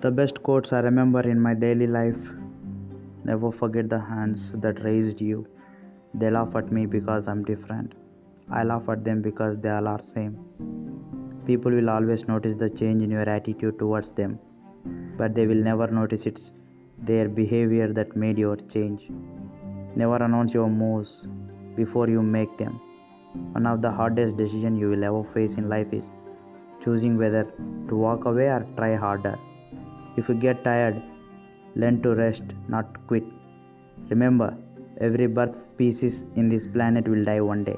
The best quotes I remember in my daily life Never forget the hands that raised you. They laugh at me because I'm different. I laugh at them because they all are same. People will always notice the change in your attitude towards them, but they will never notice it's their behavior that made your change. Never announce your moves before you make them. One of the hardest decisions you will ever face in life is choosing whether to walk away or try harder. If you get tired, learn to rest, not quit. Remember, every birth species in this planet will die one day.